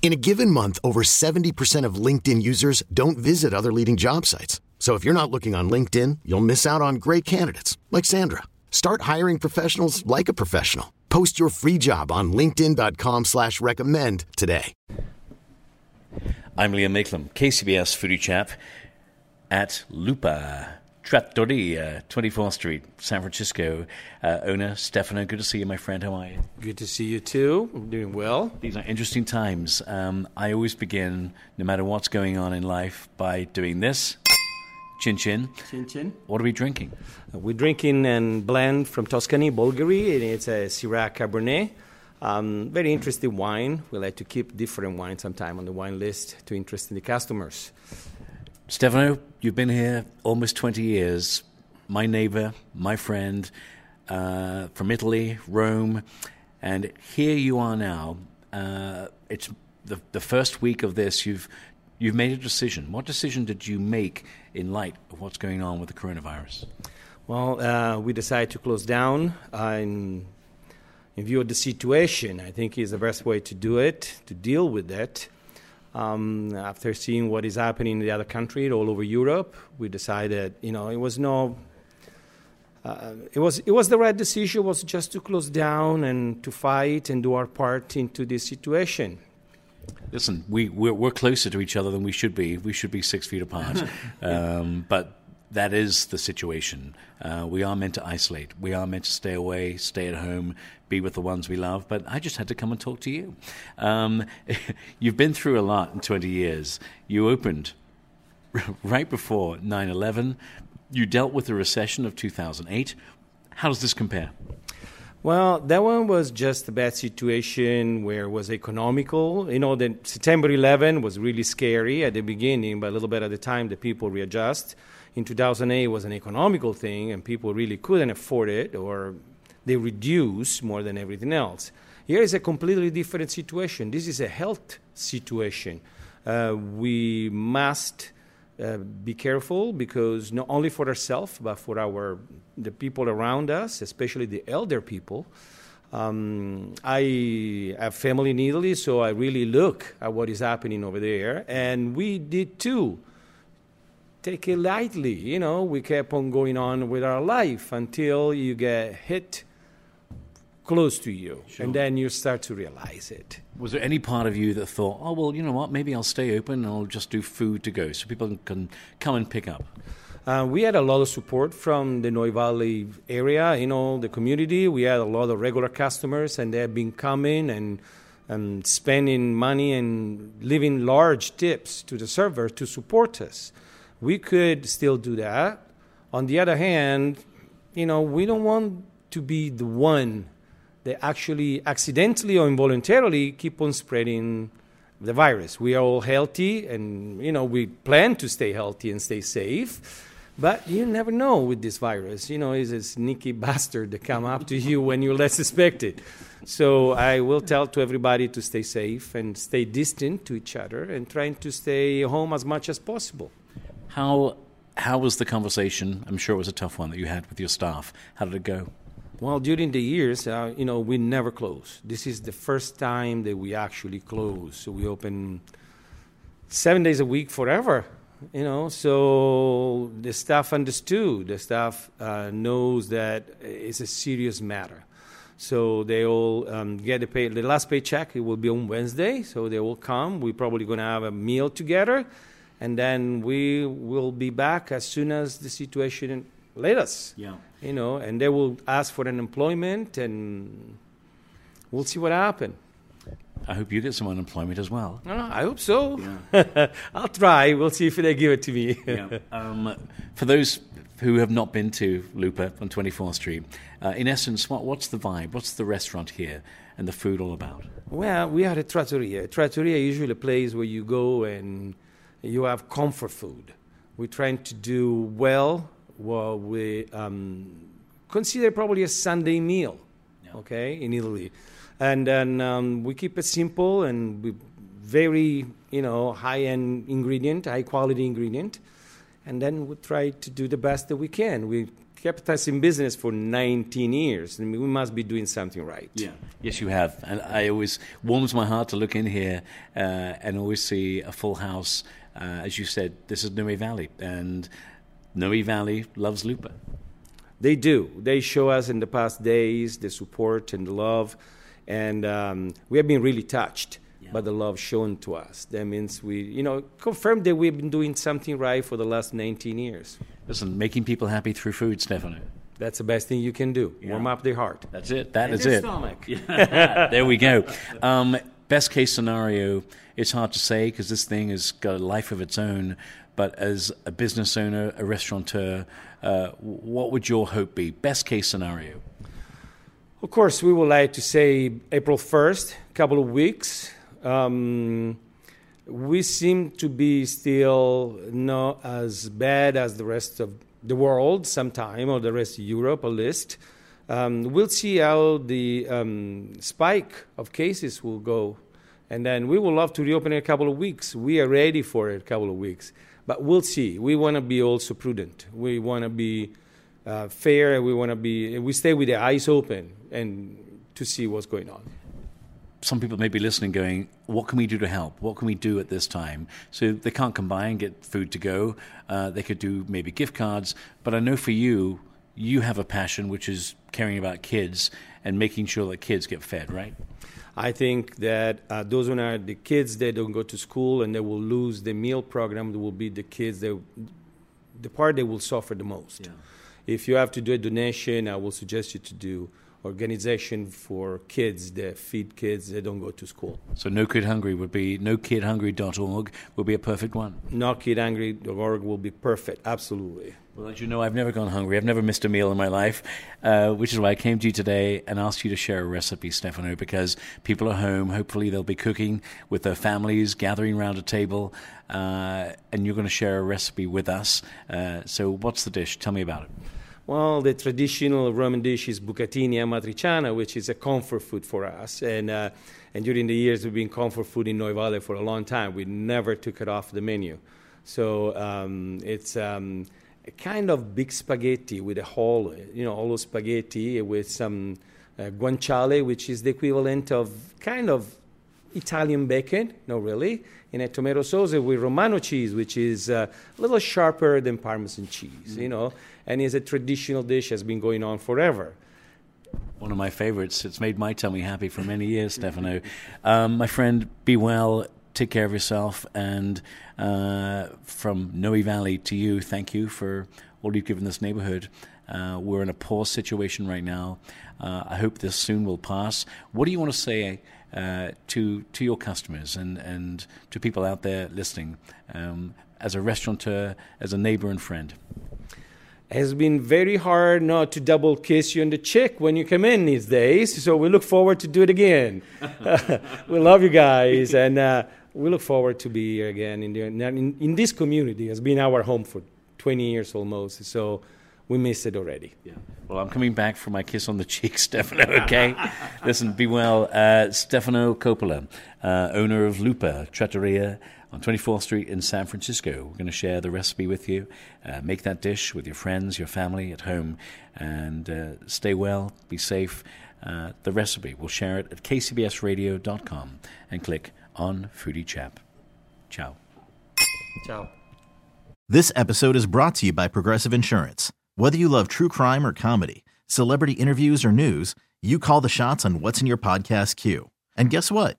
In a given month, over 70% of LinkedIn users don't visit other leading job sites. So if you're not looking on LinkedIn, you'll miss out on great candidates like Sandra. Start hiring professionals like a professional. Post your free job on LinkedIn.com slash recommend today. I'm Liam Mayclem, KCBS foodie chap at Lupa Trattoria, 24th Street, San Francisco. Uh, owner Stefano, good to see you, my friend. How are you? Good to see you too. I'm doing well. These are interesting times. Um, I always begin, no matter what's going on in life, by doing this. Chin chin. Chin chin. What are we drinking? Uh, we're drinking a blend from Tuscany, Bolgheri, and it's a Syrah Cabernet. Um, very interesting wine. We like to keep different wines sometime on the wine list to interest the customers. Stefano, you've been here almost 20 years. My neighbor, my friend uh, from Italy, Rome, and here you are now. Uh, it's the, the first week of this. You've you've made a decision. What decision did you make in light of what's going on with the coronavirus? Well, uh, we decided to close down uh, in, in view of the situation. I think is the best way to do it, to deal with it. Um, after seeing what is happening in the other countries all over Europe, we decided, you know, it was no, uh, it was it was the right decision. Was just to close down and to fight and do our part into this situation. Listen, we we're, we're closer to each other than we should be. We should be six feet apart, um, but that is the situation. Uh, we are meant to isolate. We are meant to stay away, stay at home, be with the ones we love. But I just had to come and talk to you. Um, you've been through a lot in 20 years. You opened right before 9 11. You dealt with the recession of 2008. How does this compare? Well, that one was just a bad situation where it was economical. You know, the September 11 was really scary at the beginning, but a little bit at the time the people readjust. In 2008 it was an economical thing and people really couldn't afford it or they reduced more than everything else. Here is a completely different situation. This is a health situation. Uh, we must uh, be careful because not only for ourselves but for our the people around us, especially the elder people. Um, I have family in Italy, so I really look at what is happening over there, and we did too. Take it lightly, you know. We kept on going on with our life until you get hit close to you, sure. and then you start to realize it. Was there any part of you that thought, "Oh well, you know what? Maybe I'll stay open and I'll just do food to go, so people can come and pick up"? Uh, we had a lot of support from the Noe Valley area, you know, the community. We had a lot of regular customers, and they have been coming and, and spending money and leaving large tips to the server to support us. We could still do that. On the other hand, you know, we don't want to be the one that actually accidentally or involuntarily keep on spreading the virus. We are all healthy, and you know, we plan to stay healthy and stay safe but you never know with this virus. You know, it's a sneaky bastard that come up to you when you less expect it. So I will tell to everybody to stay safe and stay distant to each other and trying to stay home as much as possible. How how was the conversation? I'm sure it was a tough one that you had with your staff. How did it go? Well, during the years, uh, you know, we never close. This is the first time that we actually close. So we open seven days a week forever you know? So the staff understood. The staff uh, knows that it's a serious matter. So they all um, get the pay the last paycheck it will be on wednesday. So they will come. We're probably going to have a meal together and then we will be back as soon as the situation let us. Yeah you know and they will ask for an employment and we'll see what happens. I hope you get some unemployment as well. Uh, I hope so. Yeah. I'll try. We'll see if they give it to me. yeah. um, for those who have not been to Lupa on 24th Street, uh, in essence, what, what's the vibe? What's the restaurant here and the food all about? Well, we are a trattoria. A trattoria is usually a place where you go and you have comfort food. We're trying to do well what we um, consider probably a Sunday meal, yeah. okay, in Italy and then um, we keep it simple and very you know high end ingredient, high quality ingredient, and then we try to do the best that we can. We kept us in business for 19 years, and we must be doing something right. Yeah. Yes, you have. And I always warms my heart to look in here uh, and always see a full house. Uh, as you said, this is Noe Valley, and Noe Valley loves Lupa. They do. They show us in the past days the support and the love and um, we have been really touched yeah. by the love shown to us. That means we, you know, confirmed that we've been doing something right for the last 19 years. Listen, making people happy through food, Stefano. That's the best thing you can do. Yeah. Warm up their heart. That's it. That and is it. Stomach. there we go. Um, best case scenario, it's hard to say because this thing has got a life of its own. But as a business owner, a restaurateur, uh, what would your hope be? Best case scenario. Of course, we would like to say April 1st, a couple of weeks. Um, we seem to be still not as bad as the rest of the world sometime, or the rest of Europe at least. Um, we'll see how the um, spike of cases will go. And then we would love to reopen in a couple of weeks. We are ready for a couple of weeks. But we'll see. We want to be also prudent. We want to be uh, fair. We want to be. We stay with the eyes open and to see what's going on. Some people may be listening, going, "What can we do to help? What can we do at this time?" So they can't come by and get food to go. Uh, they could do maybe gift cards. But I know for you, you have a passion which is caring about kids and making sure that kids get fed, right? I think that uh, those who are the kids that don't go to school and they will lose the meal program will be the kids that the part that will suffer the most. Yeah. If you have to do a donation, I will suggest you to do organization for kids that feed kids that don't go to school. So No Kid Hungry would be nokidhungry.org would be a perfect one. Nokidhungry.org will be perfect, absolutely. Well, as you know, I've never gone hungry. I've never missed a meal in my life, uh, which is why I came to you today and asked you to share a recipe, Stefano, because people are home. Hopefully, they'll be cooking with their families, gathering around a table, uh, and you're going to share a recipe with us. Uh, so, what's the dish? Tell me about it. Well, the traditional Roman dish is bucatini amatriciana, which is a comfort food for us. And, uh, and during the years, we've been comfort food in Noe for a long time. We never took it off the menu. So um, it's um, a kind of big spaghetti with a whole, you know, all spaghetti with some uh, guanciale, which is the equivalent of kind of Italian bacon, no, really, in a tomato sauce with Romano cheese, which is uh, a little sharper than Parmesan cheese, mm. you know and is a traditional dish has been going on forever. One of my favorites. It's made my tummy happy for many years, Stefano. Um, my friend, be well. Take care of yourself. And uh, from Noe Valley to you, thank you for all you've given this neighborhood. Uh, we're in a poor situation right now. Uh, I hope this soon will pass. What do you want to say uh, to to your customers and, and to people out there listening um, as a restaurateur, as a neighbor and friend? Has been very hard not to double kiss you on the cheek when you come in these days. So we look forward to do it again. we love you guys, and uh, we look forward to be here again in, the, in, in this community. It's been our home for 20 years almost. So we miss it already. Yeah. Well, I'm coming back for my kiss on the cheek, Stefano, okay? Listen, be well. Uh, Stefano Coppola, uh, owner of Lupa Trattoria on 24th Street in San Francisco. We're going to share the recipe with you. Uh, make that dish with your friends, your family at home, and uh, stay well, be safe. Uh, the recipe, we'll share it at kcbsradio.com and click on Foodie Chap. Ciao. Ciao. This episode is brought to you by Progressive Insurance. Whether you love true crime or comedy, celebrity interviews or news, you call the shots on what's in your podcast queue. And guess what?